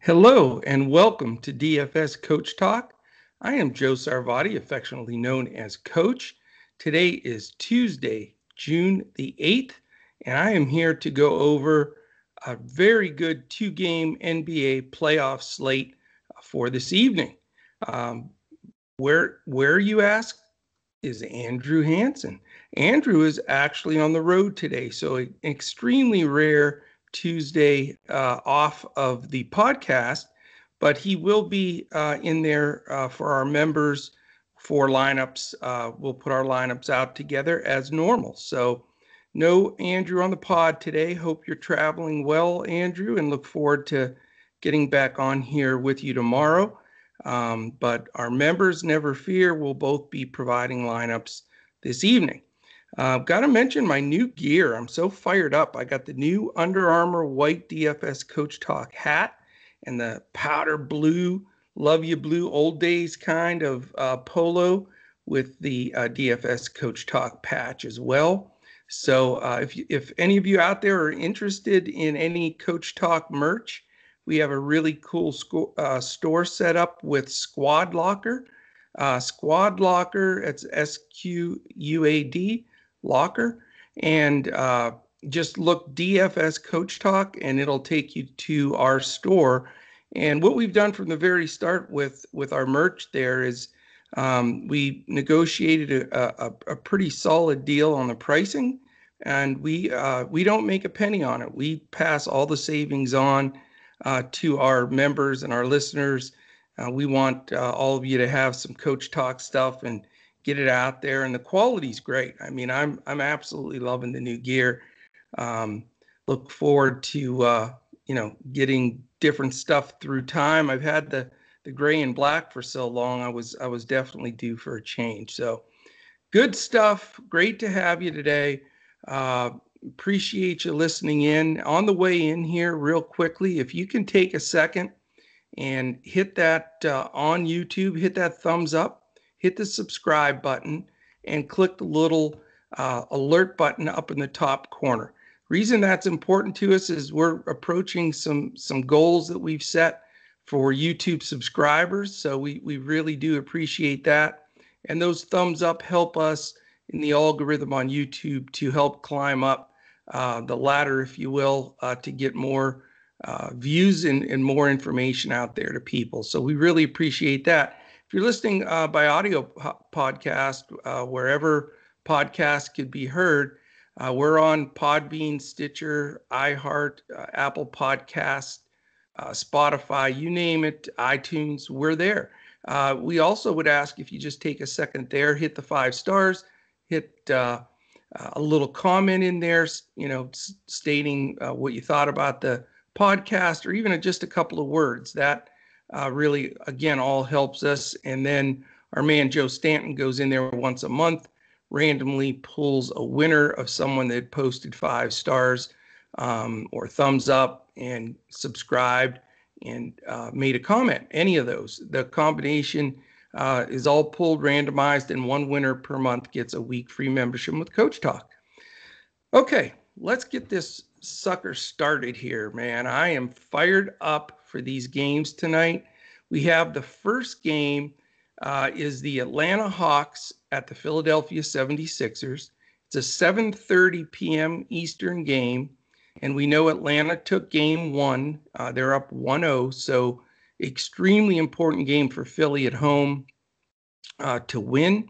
Hello and welcome to DFS Coach Talk. I am Joe Sarvadi, affectionately known as Coach. Today is Tuesday, June the 8th, and I am here to go over a very good two game NBA playoff slate for this evening. Um, where, where you ask is Andrew Hanson. Andrew is actually on the road today, so extremely rare Tuesday uh, off of the podcast, but he will be uh, in there uh, for our members for lineups. Uh, we'll put our lineups out together as normal. So, no Andrew on the pod today. Hope you're traveling well, Andrew, and look forward to getting back on here with you tomorrow. Um, but our members, never fear, we'll both be providing lineups this evening. Uh, Got to mention my new gear. I'm so fired up. I got the new Under Armour white DFS Coach Talk hat and the powder blue, love you blue, old days kind of uh, polo with the uh, DFS Coach Talk patch as well. So uh, if if any of you out there are interested in any Coach Talk merch, we have a really cool sco- uh, store set up with Squad Locker. Uh, Squad Locker, it's S Q U A D locker and uh, just look DFS Coach Talk, and it'll take you to our store. And what we've done from the very start with with our merch there is um, we negotiated a, a, a, pretty solid deal on the pricing, and we uh, we don't make a penny on it. We pass all the savings on uh, to our members and our listeners. Uh, we want uh, all of you to have some Coach Talk stuff and get it out there, and the quality's great. I mean, I'm I'm absolutely loving the new gear. Um, look forward to uh, you know getting different stuff through time. I've had the the gray and black for so long. I was I was definitely due for a change. So good stuff. Great to have you today. Uh, appreciate you listening in. On the way in here, real quickly, if you can take a second and hit that uh, on YouTube, hit that thumbs up hit the subscribe button and click the little uh, alert button up in the top corner. Reason that's important to us is we're approaching some some goals that we've set for YouTube subscribers. So we we really do appreciate that. And those thumbs up help us in the algorithm on YouTube to help climb up uh, the ladder, if you will, uh, to get more uh, views and, and more information out there to people. So we really appreciate that. If you're listening uh, by audio po- podcast, uh, wherever podcasts could be heard, uh, we're on Podbean, Stitcher, iHeart, uh, Apple Podcast, uh, Spotify, you name it, iTunes, we're there. Uh, we also would ask if you just take a second there, hit the five stars, hit a little comment in there, you know, stating what you thought about the podcast, or even just a couple of words. That uh, really, again, all helps us. And then our man Joe Stanton goes in there once a month, randomly pulls a winner of someone that posted five stars um, or thumbs up and subscribed and uh, made a comment. Any of those. The combination uh, is all pulled, randomized, and one winner per month gets a week free membership with Coach Talk. Okay, let's get this sucker started here, man. I am fired up for these games tonight. We have the first game uh, is the Atlanta Hawks at the Philadelphia 76ers. It's a 7:30 p.m. Eastern game, and we know Atlanta took game one. Uh, they're up 1-0, so extremely important game for Philly at home uh, to win.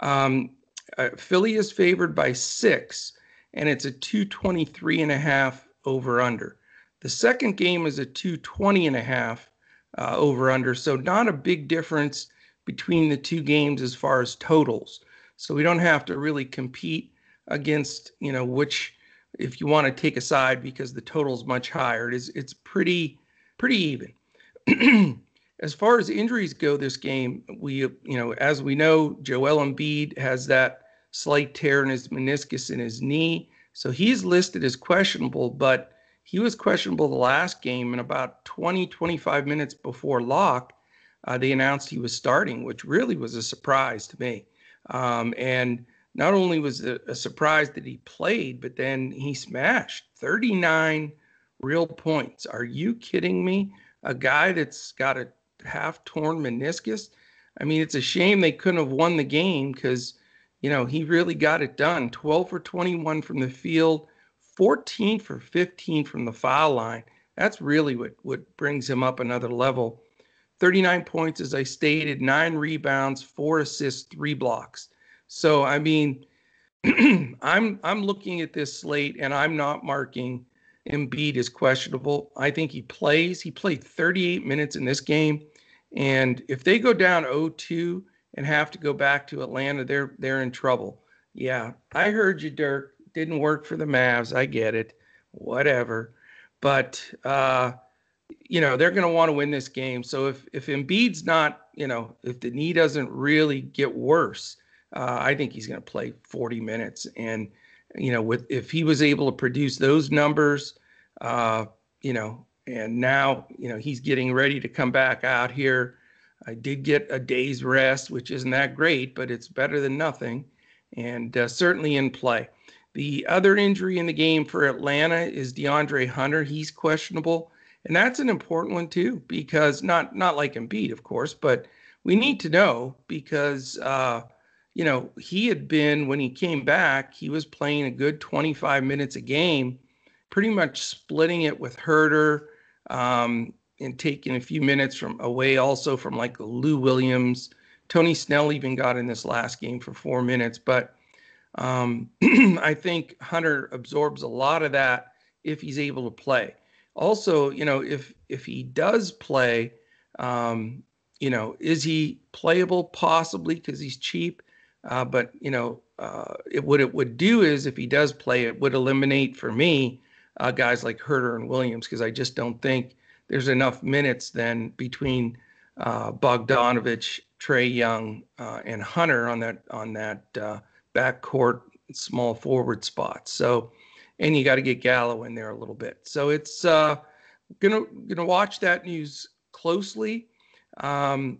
Um, uh, Philly is favored by six, and it's a 223 and a half over under. The second game is a 220 and a half uh, over under. So not a big difference between the two games as far as totals. So we don't have to really compete against, you know, which if you want to take a side because the total is much higher. It is it's pretty pretty even. as far as injuries go this game, we you know, as we know, Joel Embiid has that slight tear in his meniscus in his knee. So he's listed as questionable, but he was questionable the last game, and about 20, 25 minutes before lock, uh, they announced he was starting, which really was a surprise to me. Um, and not only was it a surprise that he played, but then he smashed 39 real points. Are you kidding me? a guy that's got a half torn meniscus. I mean, it's a shame they couldn't have won the game because, you know, he really got it done. 12 for 21 from the field, 14 for 15 from the foul line. That's really what, what brings him up another level. 39 points, as I stated, nine rebounds, four assists, three blocks. So, I mean, I'm I'm looking at this slate and I'm not marking Embiid as questionable. I think he plays. He played 38 minutes in this game. And if they go down 0-2 and have to go back to Atlanta, they're they're in trouble. Yeah, I heard you, Dirk. Didn't work for the Mavs. I get it. Whatever. But uh, you know, they're going to want to win this game. So if if Embiid's not, you know, if the knee doesn't really get worse, uh, I think he's going to play 40 minutes. And you know, with if he was able to produce those numbers, uh, you know, and now you know he's getting ready to come back out here. I did get a day's rest, which isn't that great, but it's better than nothing, and uh, certainly in play. The other injury in the game for Atlanta is DeAndre Hunter. He's questionable, and that's an important one too, because not not like Embiid, of course, but we need to know because uh, you know he had been when he came back, he was playing a good 25 minutes a game, pretty much splitting it with Huerter um, and taking a few minutes from away also from like Lou Williams. Tony Snell even got in this last game for four minutes, but um, I think Hunter absorbs a lot of that if he's able to play. Also, you know, if if he does play, um, you know, is he playable? Possibly because he's cheap. Uh, but you know, uh, it, what it would do is if he does play, it would eliminate for me uh, guys like Huerter and Williams because I just don't think there's enough minutes then between uh, Bogdanovich, Trae Young, uh, and Hunter on that on that uh, backcourt small forward spot. So, and you got to get Gallo in there a little bit. So it's uh, gonna gonna watch that news closely, um,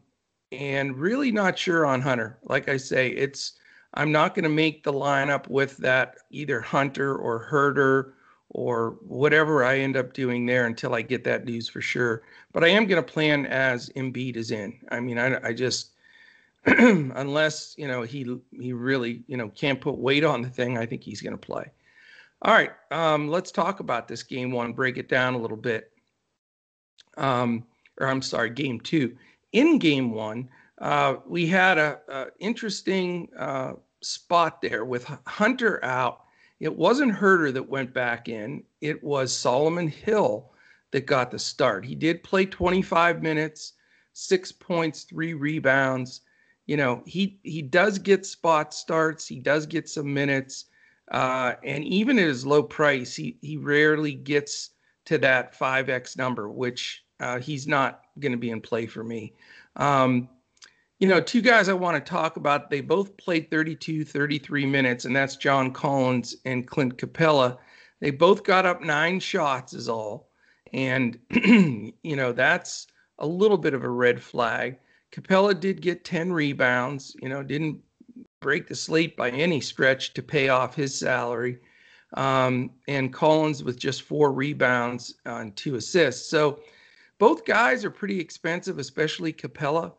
and really not sure on Hunter. Like I say, it's I'm not to make the lineup with that either Hunter or Huerter or whatever I end up doing there until I get that news for sure. But I am to plan as Embiid is in. I mean, I, I just unless you know he he really you know can't put weight on the thing, I think he's going to play. All right, um, let's talk about this game one. Break it down a little bit. Um, or I'm sorry, game two. In game one, uh, we had a, a interesting uh, spot there with Hunter out it wasn't Huerter that went back in. It was Solomon Hill that got the start. He did play 25 minutes, six points, three rebounds. You know, he he does get spot starts. He does get some minutes, uh, and even at his low price, he he rarely gets to that 5x number, which uh, he's not going to be in play for me. Um, you know, two guys I want to talk about, they both played 32, 33 minutes, and that's John Collins and Clint Capela. They both got up nine shots, is all. And, you know, that's a little bit of a red flag. Capela did get 10 rebounds, you know, didn't break the slate by any stretch to pay off his salary. Um, and Collins with just four rebounds and two assists. So both guys are pretty expensive, especially Capela.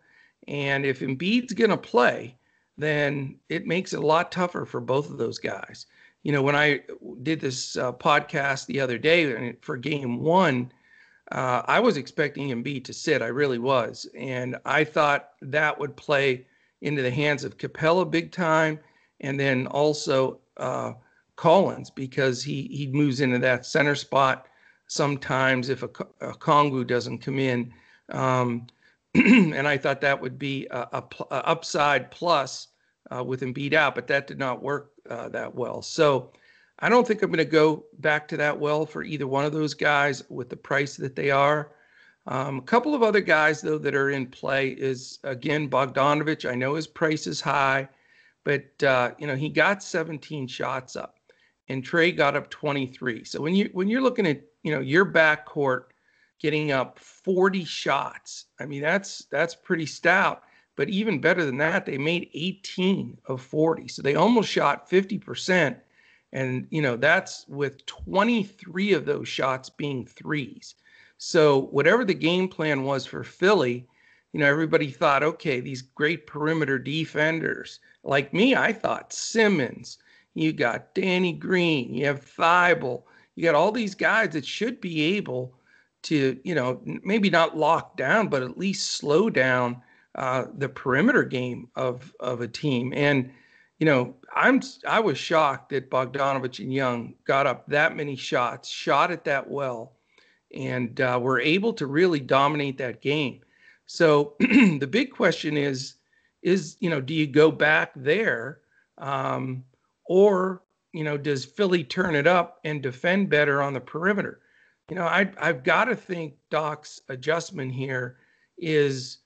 And if Embiid's going to play, then it makes it a lot tougher for both of those guys. You know, when I did this uh, podcast the other day for game one, uh, I was expecting Embiid to sit. I really was. And I thought that would play into the hands of Capela big time. And then also uh, Collins because he, he moves into that center spot sometimes if a, Okongwu doesn't come in. Um, and I thought that would be a, a, a upside plus uh, with Embiid out, but that did not work uh, that well. So I don't think I'm going to go back to that well for either one of those guys with the price that they are. Um, a couple of other guys though that are in play is again Bogdanovich. I know his price is high, but uh, you know he got 17 shots up, and Trae got up 23. So when you when you're looking at you know your backcourt getting up 40 shots. I mean, that's that's pretty stout. But even better than that, they made 18 of 40. So they almost shot 50%. And, you know, that's with 23 of those shots being threes. So whatever the game plan was for Philly, you know, everybody thought, okay, these great perimeter defenders. Like me, I thought Simmons, you got Danny Green, you have Thybulle, you got all these guys that should be able to, you know, maybe not lock down, but at least slow down uh, the perimeter game of of a team. And you know, I'm I was shocked that Bogdanovich and Young got up that many shots, shot it that well, and uh, were able to really dominate that game. So the big question is, is you know, do you go back there, um, or you know, does Philly turn it up and defend better on the perimeter? You know, I I've got to think Doc's adjustment here is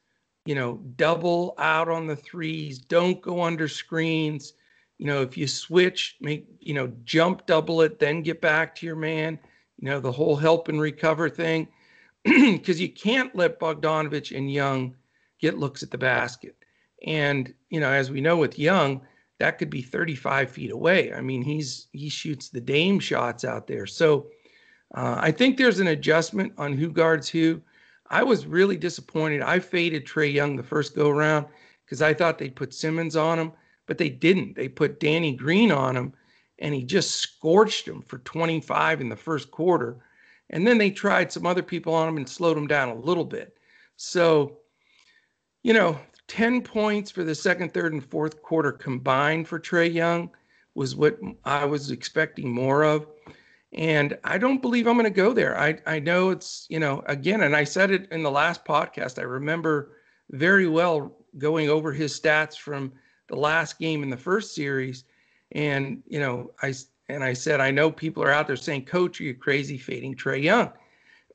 you know, double out on the threes, don't go under screens. You know, if you switch, make, you know, jump double it, then get back to your man, you know, the whole help and recover thing. Because you can't let Bogdanovich and Young get looks at the basket. And, you know, as we know with Young, that could be 35 feet away. I mean, he's he shoots the Dame shots out there. So uh, I think there's an adjustment on who guards who. I was really disappointed. I faded Trae Young the first go around because I thought they'd put Simmons on him, but they didn't. They put Danny Green on him, and he just scorched him for 25 in the first quarter. And then they tried some other people on him and slowed him down a little bit. So, you know, 10 points for the second, third, and fourth quarter combined for Trae Young was what I was expecting more of. And I don't believe I'm going to go there. I, I know it's, you know, again, and I said it in the last podcast. I remember very well going over his stats from the last game in the first series. And, you know, I, and I said, I know people are out there saying, Coach, are you crazy fading Trae Young?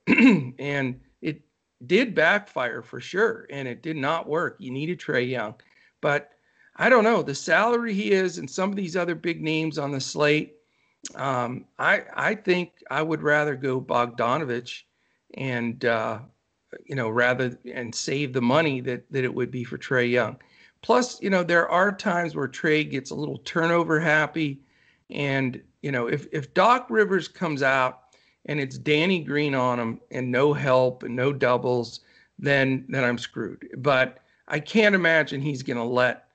and it did backfire for sure. And it did not work. You needed Trae Young. But I don't know. The salary he is and some of these other big names on the slate um, I I think I would rather go Bogdanovich and uh, you know rather and save the money that that it would be for Trae Young. Plus, you know, there are times where Trae gets a little turnover happy, and you know if if Doc Rivers comes out and it's Danny Green on him and no help and no doubles, then then I'm screwed. But I can't imagine he's going to let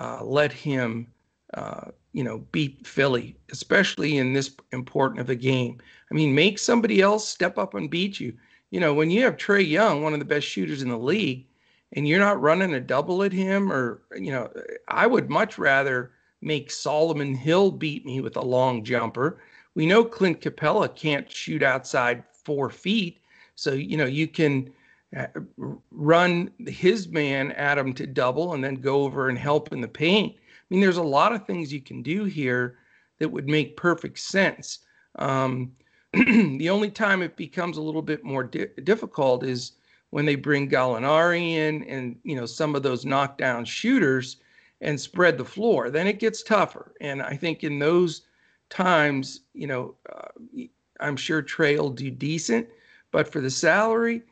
uh, let him uh, you know, beat Philly, especially in this important of a game. I mean, make somebody else step up and beat you. You know, when you have Trae Young, one of the best shooters in the league, and you're not running a double at him, or, you know, I would much rather make Solomon Hill beat me with a long jumper. We know Clint Capela can't shoot outside four feet. So, you know, you can uh, run his man him to double and then go over and help in the paint. I mean, there's a lot of things you can do here that would make perfect sense. Um, the only time it becomes a little bit more di- difficult is when they bring Gallinari in and you know some of those knockdown shooters and spread the floor. Then it gets tougher. And I think in those times, you know, uh, I'm sure Trae will do decent, but for the salary,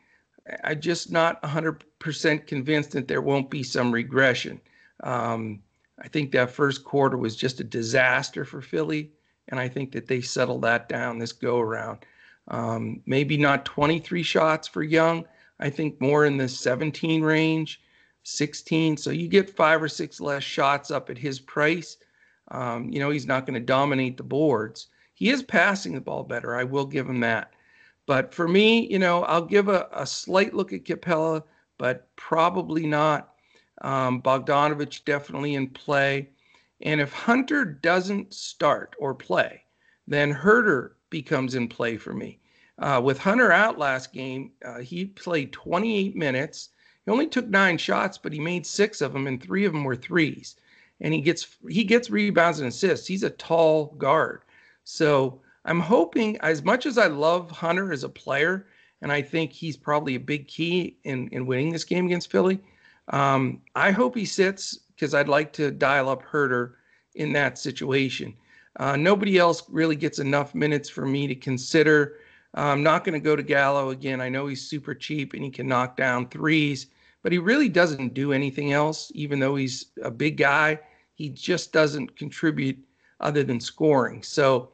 I'm just not 100% convinced that there won't be some regression. Um, I think that first quarter was just a disaster for Philly, and I think that they settled that down this go around. Um, maybe not 23 shots for Young. I think more in the 17 range, 16. So you get five or six less shots up at his price. Um, you know, he's not going to dominate the boards. He is passing the ball better. I will give him that. But for me, you know, I'll give a, a slight look at Capela, but probably not um, Bogdanovich definitely in play. And if Hunter doesn't start or play, then Huerter becomes in play for me. Uh, with Hunter out last game, uh, he played 28 minutes. He only took nine shots, but he made six of them, and three of them were threes. And he gets he gets rebounds and assists. He's a tall guard, so I'm hoping. As much as I love Hunter as a player, and I think he's probably a big key in in winning this game against Philly. Um, I hope he sits because I'd like to dial up Huerter in that situation. Uh, nobody else really gets enough minutes for me to consider. I'm not going to go to Gallo again. I know he's super cheap and he can knock down threes, but he really doesn't do anything else, even though he's a big guy. He just doesn't contribute other than scoring. So,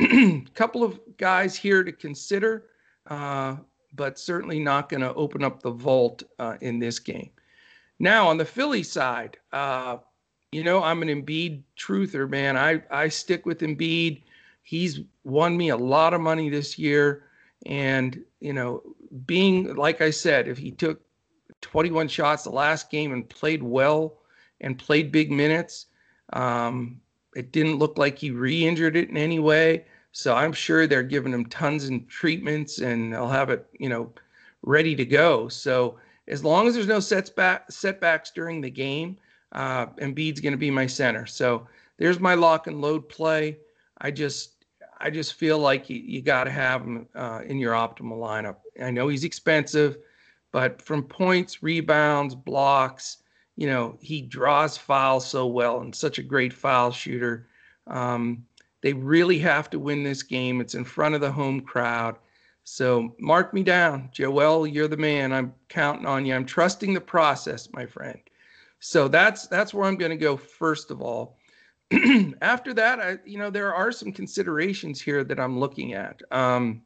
a couple of guys here to consider. Uh, but certainly not going to open up the vault uh, in this game. Now on the Philly side, uh, you know I'm an Embiid truther, man. I I stick with Embiid. He's won me a lot of money this year, and you know, being like I said, if he took 21 shots the last game and played well and played big minutes, um, it didn't look like he re-injured it in any way. So I'm sure they're giving him tons of treatments and they'll have it, you know, ready to go. So as long as there's no setback setbacks during the game, uh, Embiid's going to be my center. So there's my lock and load play. I just I just feel like you, you got to have him uh, in your optimal lineup. I know he's expensive, but from points, rebounds, blocks, you know, he draws fouls so well and such a great foul shooter. Um, they really have to win this game. It's in front of the home crowd. So mark me down. Joel, you're the man. I'm counting on you. I'm trusting the process, my friend. So that's that's where I'm going to go first of all. After that, I you know there are some considerations here that I'm looking at. Um,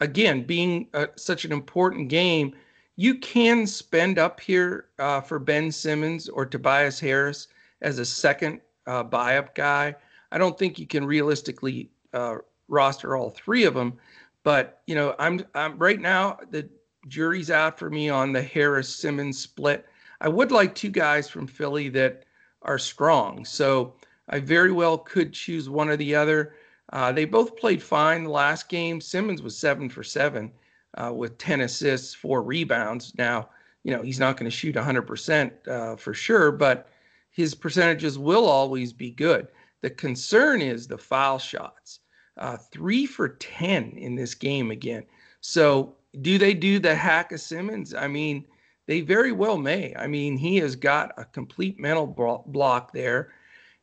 again, being a, such an important game, you can spend up here uh, for Ben Simmons or Tobias Harris as a second uh, buy up guy. I don't think you can realistically uh, roster all three of them, but you know, I'm I'm right now the jury's out for me on the Harris Simmons split. I would like two guys from Philly that are strong, so I very well could choose one or the other. Uh, they both played fine the last game. Simmons was seven for seven uh, with 10 assists, four rebounds. Now, you know, he's not going to shoot 100% uh, for sure, but his percentages will always be good. The concern is the foul shots. Uh, three for 10 in this game again. So, do they do the hack of Simmons? I mean, they very well may. I mean, he has got a complete mental block there.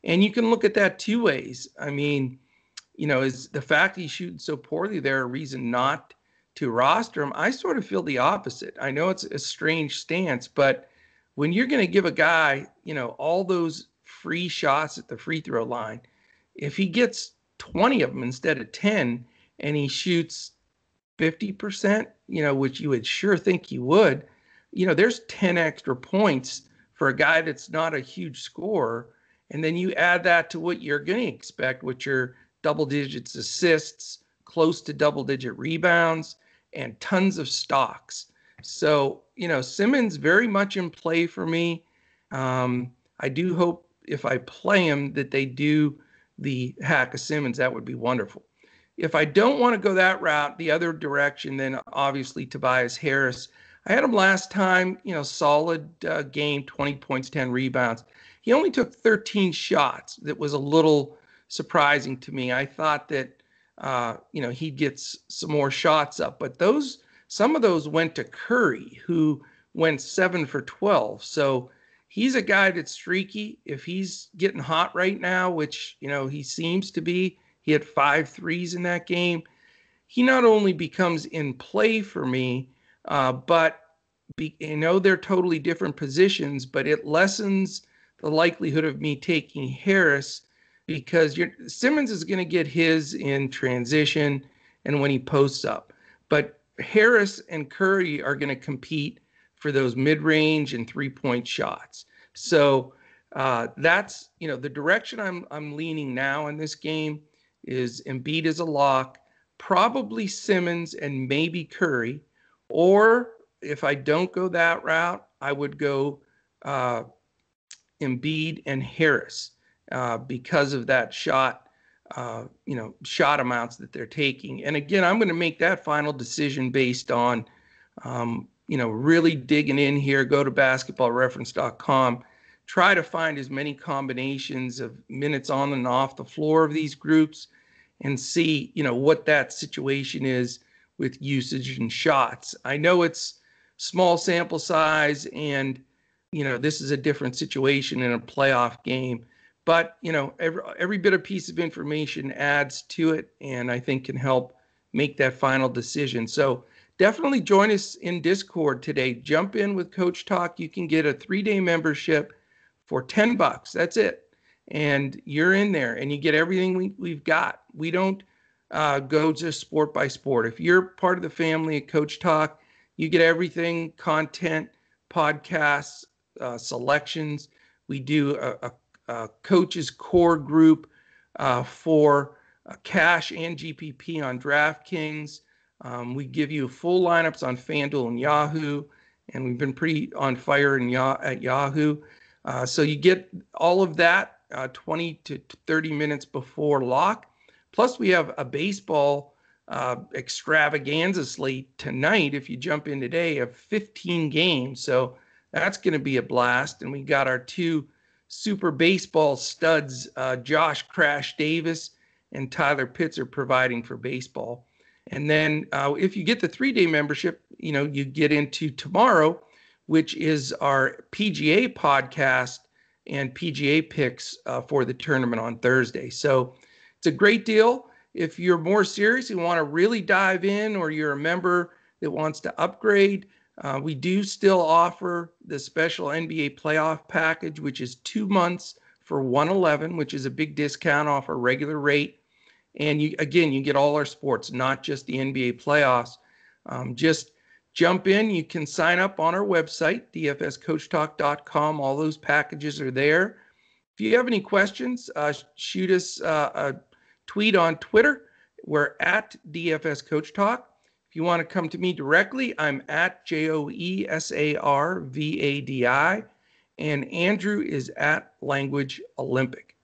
And you can look at that two ways. I mean, you know, is the fact he's shooting so poorly there a reason not to roster him? I sort of feel the opposite. I know it's a strange stance, but when you're going to give a guy, you know, all those free shots at the free throw line. If he gets 20 of them instead of 10 and he shoots 50%, you know, which you would sure think he would, you know, there's 10 extra points for a guy that's not a huge scorer. And then you add that to what you're going to expect, which are double digits assists, close to double digit rebounds, and tons of stocks. So, you know, Simmons very much in play for me. Um, I do hope if I play him that they do the hack of Simmons. That would be wonderful. If I don't want to go that route, the other direction, then obviously Tobias Harris. I had him last time, you know, solid uh, game, 20 points, 10 rebounds. He only took 13 shots. That was a little surprising to me. I thought that, uh, you know, he'd get some more shots up, but those, some of those went to Curry, who went seven for 12. So he's a guy that's streaky. If he's getting hot right now, which you know he seems to be, he had five threes in that game. He not only becomes in play for me, uh, but be, you know they're totally different positions, but it lessens the likelihood of me taking Harris because Simmons is going to get his in transition and when he posts up, but Harris and Curry are going to compete for those mid-range and three-point shots. So uh, that's you know the direction I'm I'm leaning now in this game is Embiid as a lock, probably Simmons and maybe Curry, or if I don't go that route, I would go uh, Embiid and Harris uh, because of that shot. Uh, you know, shot amounts that they're taking. And again, I'm going to make that final decision based on um, you know, really digging in here, go to basketballreference.com, try to find as many combinations of minutes on and off the floor of these groups and see, you know, what that situation is with usage and shots. I know it's small sample size and you know, this is a different situation in a playoff game, but you know, every every bit of piece of information adds to it and I think can help make that final decision. So definitely join us in Discord today. Jump in with Coach Talk. You can get a three day membership for 10 bucks. That's it. And you're in there and you get everything we, we've got. We don't uh, go to sport by sport. If you're part of the family at Coach Talk, you get everything content, podcasts, uh, selections. We do a, a, a coaches core group uh, for uh, cash and GPP on DraftKings. Um, we give you full lineups on FanDuel and Yahoo, and we've been pretty on fire in at Yahoo. Uh, so you get all of that uh, 20 to 30 minutes before lock. Plus, we have a baseball uh, extravaganza slate tonight. If you jump in today, of 15 games. So that's going to be a blast. And we got our two super baseball studs, uh, Josh Crash Davis and Tyler Pitzer, providing for baseball. And then uh, if you get the three day membership, you know, you get into tomorrow, which is our PGA podcast and PGA picks uh, for the tournament on Thursday. So it's a great deal. If you're more serious, and want to really dive in, or you're a member that wants to upgrade, uh, we do still offer the special NBA playoff package, which is two months for 111, which is a big discount off our regular rate. And you again, you get all our sports, not just the NBA playoffs. Um, just jump in. You can sign up on our website, dfscoachtalk.com. All those packages are there. If you have any questions, uh, shoot us uh, a tweet on Twitter. We're at DFS Coach Talk. If you want to come to me directly, I'm at J O E S A R V A D I. And Andrew is at Language Olympic.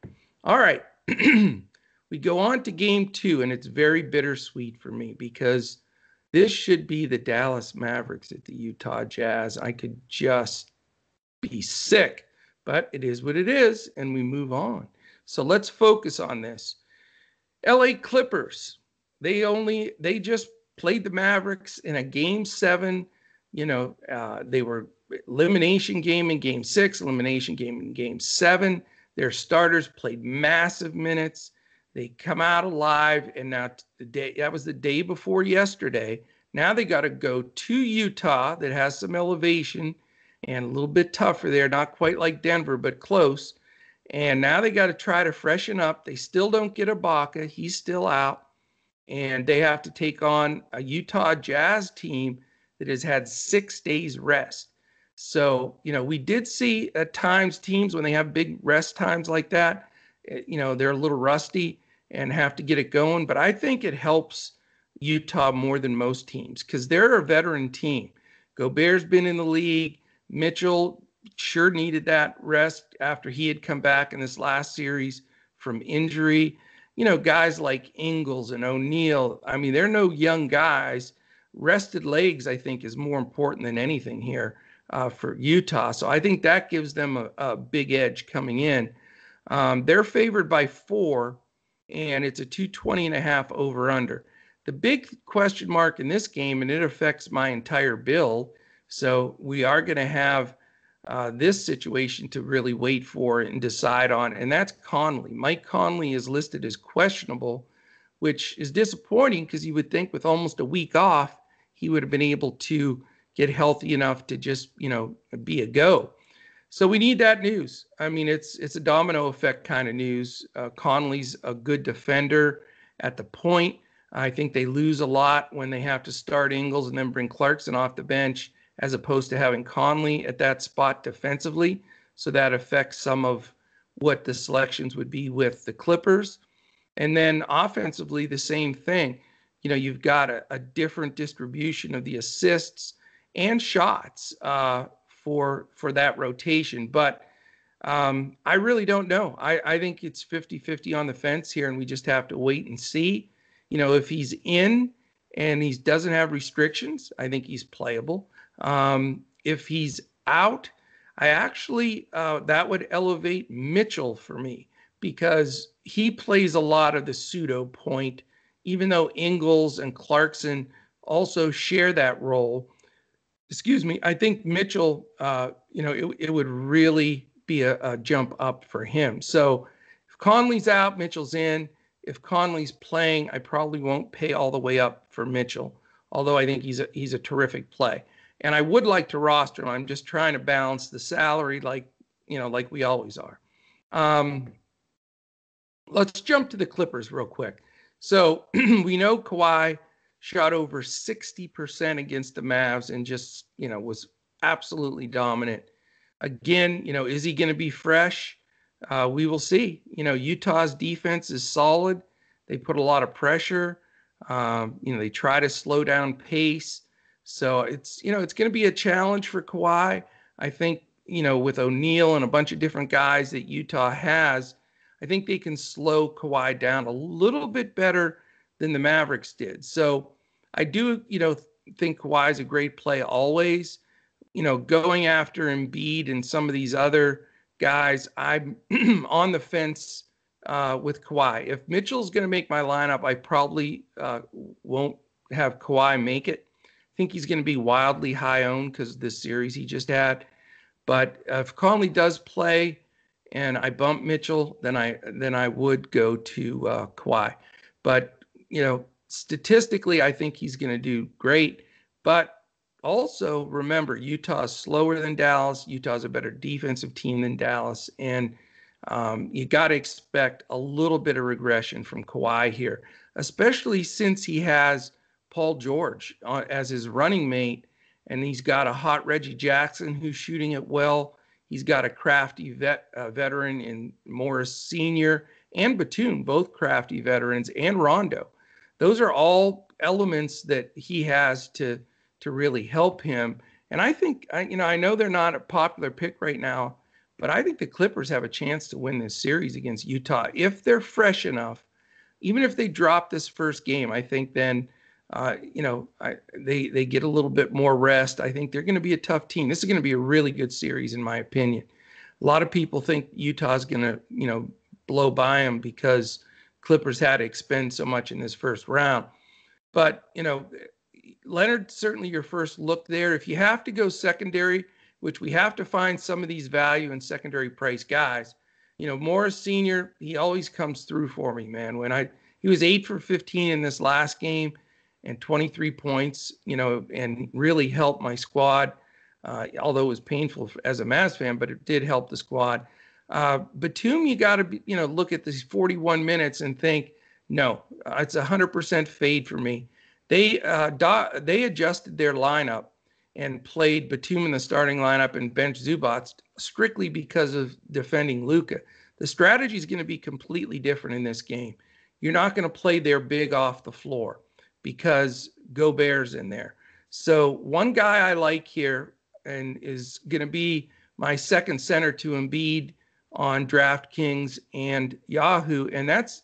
All right. we go on to game two, and it's very bittersweet for me because this should be the Dallas Mavericks at the Utah Jazz. I could just be sick, but it is what it is, and we move on. So let's focus on this. LA Clippers, they only, they just played the Mavericks in a game seven. You know, uh, they were elimination game in game six, elimination game in game seven. Their starters played massive minutes. They come out alive, and now the day that was the day before yesterday. Now they got to go to Utah, that has some elevation and a little bit tougher there, not quite like Denver, but close. And now they got to try to freshen up. They still don't get Ibaka; he's still out, and they have to take on a Utah Jazz team that has had six days rest. So you know, we did see at times teams when they have big rest times like that, eh, you know, they're a little rusty and have to get it going. But I think it helps Utah more than most teams because they're a veteran team. Gobert's been in the league. Mitchell sure needed that rest after he had come back in this last series from injury. You know, guys like Ingles and O'Neale, I mean, they're no young guys. Rested legs, I think, is more important than anything here uh, for Utah. So I think that gives them a, a big edge coming in. Um, they're favored by four and it's a 220 and a half over under. The big question mark in this game, and it affects my entire bill, So we are going to have uh, this situation to really wait for and decide on, and that's Conley. Mike Conley is listed as questionable, which is disappointing because you would think with almost a week off, he would have been able to get healthy enough to just, you know, be a go. So we need that news. I mean, it's it's a domino effect kind of news. Uh, Conley's a good defender at the point. I think they lose a lot when they have to start Ingles and then bring Clarkson off the bench, as opposed to having Conley at that spot defensively. So that affects some of what the selections would be with the Clippers. And then offensively, the same thing. You know, you've got a, a different distribution of the assists and shots. Uh, for for that rotation. But um, I really don't know. I, I think it's 50 50 on the fence here, and we just have to wait and see. You know, if he's in and he doesn't have restrictions, I think he's playable. Um, if he's out, I actually, uh, that would elevate Mitchell for me because he plays a lot of the pseudo point, even though Ingles and Clarkson also share that role excuse me, I think Mitchell, uh, you know, it, it would really be a, a, jump up for him. So if Conley's out, Mitchell's in. If Conley's playing, I probably won't pay all the way up for Mitchell, although I think he's a, he's a terrific play. And I would like to roster him. I'm just trying to balance the salary like, you know, like we always are. Um, let's jump to the Clippers real quick. So we know Kawhi shot over 60% against the Mavs and just, you know, was absolutely dominant. Again, you know, is he going to be fresh? Uh, we will see. You know, Utah's defense is solid. They put a lot of pressure. Um, you know, they try to slow down pace. So it's, you know, it's going to be a challenge for Kawhi. I think, you know, with O'Neale and a bunch of different guys that Utah has, I think they can slow Kawhi down a little bit better than the Mavericks did. So I do, you know, think Kawhi is a great play always. You know, going after Embiid and some of these other guys, I'm on the fence uh, with Kawhi. If Mitchell's going to make my lineup, I probably uh, won't have Kawhi make it. I think he's going to be wildly high owned because of this series he just had. But if Conley does play and I bump Mitchell, then I then I would go to uh, Kawhi. But you know, statistically, I think he's going to do great. But also remember, Utah's slower than Dallas. Utah's a better defensive team than Dallas, and um, you got to expect a little bit of regression from Kawhi here, especially since he has Paul George uh, as his running mate, and he's got a hot Reggie Jackson who's shooting it well. He's got a crafty vet, uh, veteran in Morris Sr. and Batum, both crafty veterans, and Rondo. Those are all elements that he has to to really help him. And I think, I, you know, I know they're not a popular pick right now but I think the Clippers have a chance to win this series against Utah if they're fresh enough. Even if they drop this first game, I think then, uh, you know, I, they they get a little bit more rest. I think they're going to be a tough team. This is going to be a really good series, in my opinion. A lot of people think Utah's going to, you know, blow by them because Clippers had to expend so much in this first round. But you know, Leonard certainly your first look there. If you have to go secondary, which we have to find some of these value and secondary price guys. You know, Morris Senior, he always comes through for me, man. When I he was eight for 15 in this last game and 23 points, you know, and really helped my squad. Uh, although it was painful as a Mavs fan, but it did help the squad. Uh, Batum, you got to you know look at these 41 minutes and think, no, uh, it's a 100% fade for me. They uh, do- they adjusted their lineup and played Batum in the starting lineup and bench Zubac strictly because of defending Luka. The strategy is going to be completely different in this game. You're not going to play their big off the floor because Gobert's in there. So one guy I like here and is going to be my second center to Embiid on DraftKings and Yahoo, and that's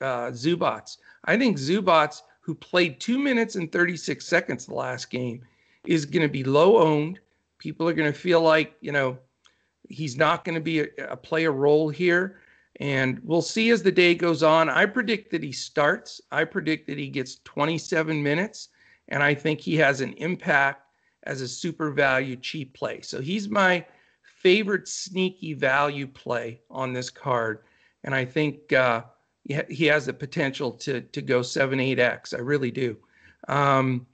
uh, Zubac. I think Zubac, who played two minutes and 36 seconds the last game, is going to be low owned. People are going to feel like, you know, he's not going to be a, a play a role here. And we'll see as the day goes on. I predict that he starts. I predict that he gets 27 minutes. And I think he has an impact as a super value cheap play. So he's my favorite sneaky value play on this card. And I think uh, he has the potential to, to go 7 8x. I really do. Um,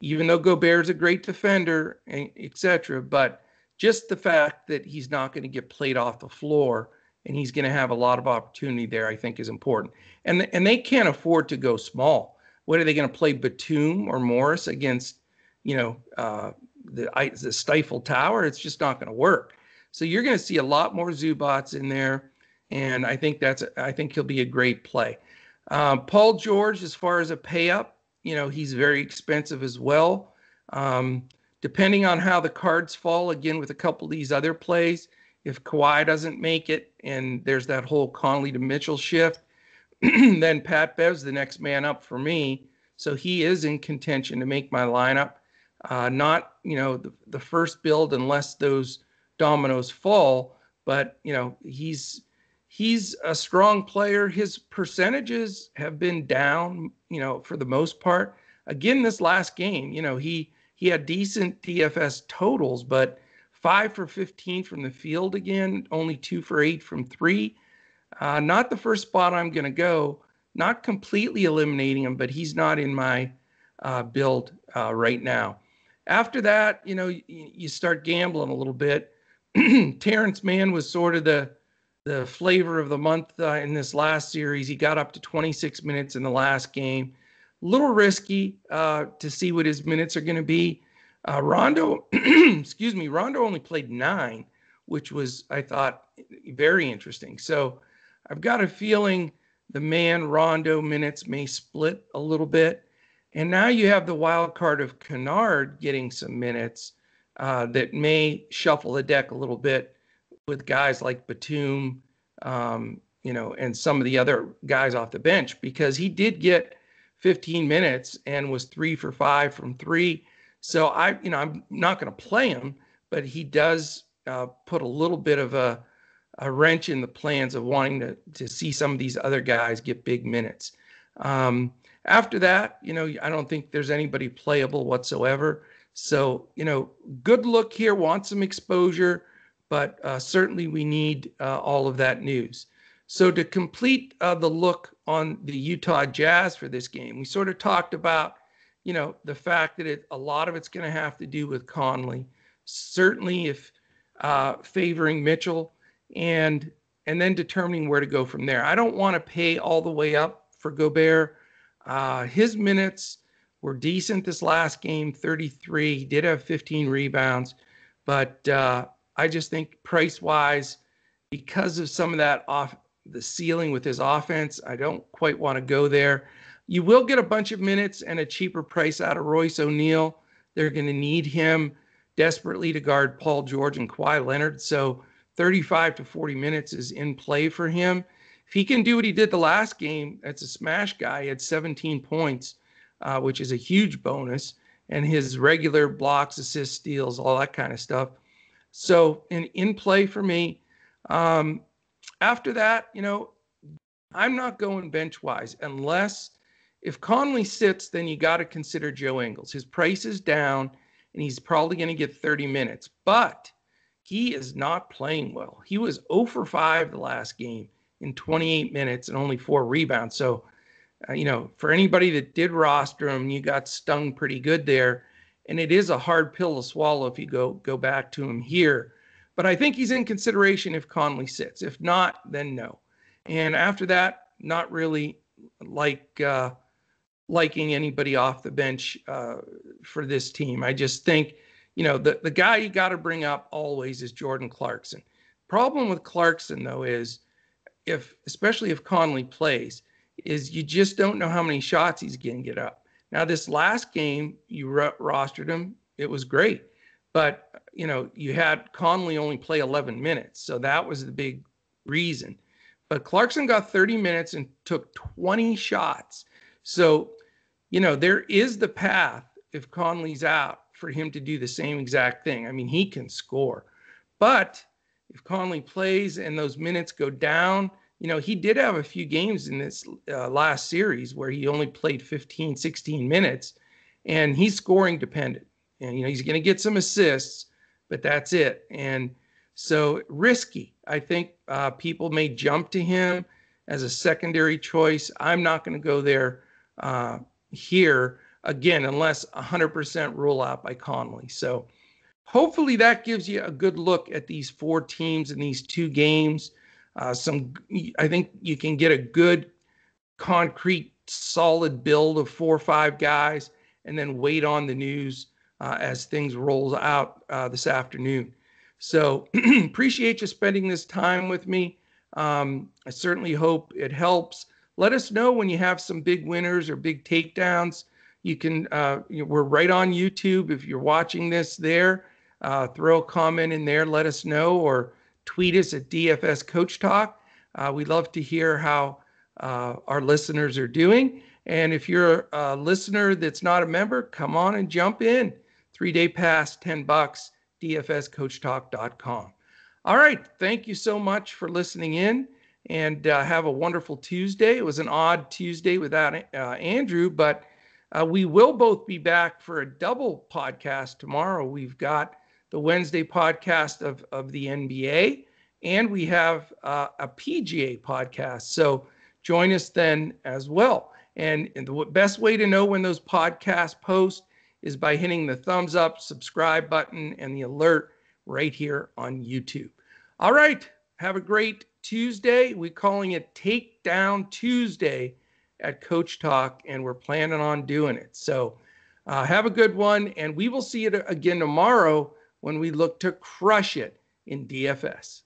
even though Gobert's a great defender, etc. But just the fact that he's not going to get played off the floor and he's going to have a lot of opportunity there, I think, is important. And and they can't afford to go small. What are they going to play Batum or Morris against? You know, uh, the the Stifle Tower. It's just not going to work. So you're going to see a lot more Zubac in there, and I think that's I think he'll be a great play. Um, Paul George, as far as a pay up, you know, he's very expensive as well. Um, depending on how the cards fall, again, with a couple of these other plays, if Kawhi doesn't make it and there's that whole Conley to Mitchell shift, then Pat Bev's the next man up for me. So he is in contention to make my lineup. Uh, not, you know, the, the first build unless those dominoes fall, but, you know, he's he's a strong player. His percentages have been down, you know, for the most part. Again, this last game, you know, he he had decent DFS totals, but five for 15 from the field again, only two for eight from three. Uh, not the first spot I'm going to go. Not completely eliminating him, but he's not in my uh, build uh, right now. After that, you know, you, you start gambling a little bit. Terance Mann was sort of the the flavor of the month uh, in this last series. He got up to 26 minutes in the last game. Little risky uh, to see what his minutes are going to be. Uh, Rondo, excuse me, Rondo only played nine, which was, I thought, very interesting. So I've got a feeling the man Rondo minutes may split a little bit. And now you have the wild card of Kennard getting some minutes uh, that may shuffle the deck a little bit with guys like Batum, um, you know, and some of the other guys off the bench because he did get 15 minutes and was three for five from three. So I, you know, I'm not going to play him, but he does uh, put a little bit of a, a wrench in the plans of wanting to to see some of these other guys get big minutes. Um, after that, you know, I don't think there's anybody playable whatsoever. So, you know, good look here, want some exposure but uh, certainly we need uh, all of that news. So to complete uh, the look on the Utah Jazz for this game, we sort of talked about, you know, the fact that it, a lot of it's going to have to do with Conley. Certainly, if uh, favoring Mitchell, and and then determining where to go from there. I don't want to pay all the way up for Gobert. Uh, his minutes were decent this last game, 33. He did have 15 rebounds, but uh, I just think price wise, because of some of that off the ceiling with his offense, I don't quite want to go there. You will get a bunch of minutes and a cheaper price out of Royce O'Neale They're going to need him desperately to guard Paul George and Kawhi Leonard. So 35 to 40 minutes is in play for him. If he can do what he did the last game, that's a smash guy. He had 17 points, uh, which is a huge bonus, and his regular blocks, assists, steals, all that kind of stuff. So in in play for me. Um, after that, you know, I'm not going bench wise unless if Conley sits, then you got to consider Joe Ingles. His price is down, and he's probably going to get 30 minutes, but he is not playing well. He was 0 for 5 the last game in 28 minutes and only four rebounds. So, uh, you know, for anybody that did roster him, you got stung pretty good there and it is a hard pill to swallow if you go go back to him here. But I think he's in consideration if Conley sits. If not, then no. And after that, not really like uh, liking anybody off the bench uh, for this team. I just think, you know, the the guy you got to bring up always is Jordan Clarkson. Problem with Clarkson though is if especially if Conley plays, is you just don't know how many shots he's going to get up. Now, this last game, you rostered him. It was great. But, you know, you had Conley only play 11 minutes. So that was the big reason. But Clarkson got 30 minutes and took 20 shots. So, you know, there is the path if Conley's out for him to do the same exact thing. I mean, he can score. But if Conley plays and those minutes go down, you know, he did have a few games in this uh, last series where he only played 15, 16 minutes, and he's scoring dependent. And, you know, he's going to get some assists, but that's it. And so risky. I think uh, people may jump to him as a secondary choice. I'm not going to go there uh, here again, unless 100% rule out by Conley. So hopefully that gives you a good look at these four teams in these two games. Uh, some, I think you can get a good, concrete, solid build of four or five guys, and then wait on the news uh, as things rolls out uh, this afternoon. So appreciate you spending this time with me. Um, I certainly hope it helps. Let us know when you have some big winners or big takedowns. You can, uh, we're right on YouTube. If you're watching this there, uh, throw a comment in there. Let us know, or tweet us at DFS Coach Talk. Uh, we love to hear how uh, our listeners are doing. And if you're a listener that's not a member, come on and jump in. Three day pass, 10 bucks, dfscoachtalk.com. All right. Thank you so much for listening in and uh, have a wonderful Tuesday. It was an odd Tuesday without uh, Andrew, but uh, we will both be back for a double podcast tomorrow. We've got the Wednesday podcast of, of the NBA, and we have uh, a PGA podcast. So join us then as well. And, and the best way to know when those podcasts post is by hitting the thumbs up, subscribe button, and the alert right here on YouTube. All right. Have a great Tuesday. We're calling it Takedown Tuesday at Coach Talk, and we're planning on doing it. So uh, have a good one, and we will see you again tomorrow when we look to crush it in DFS.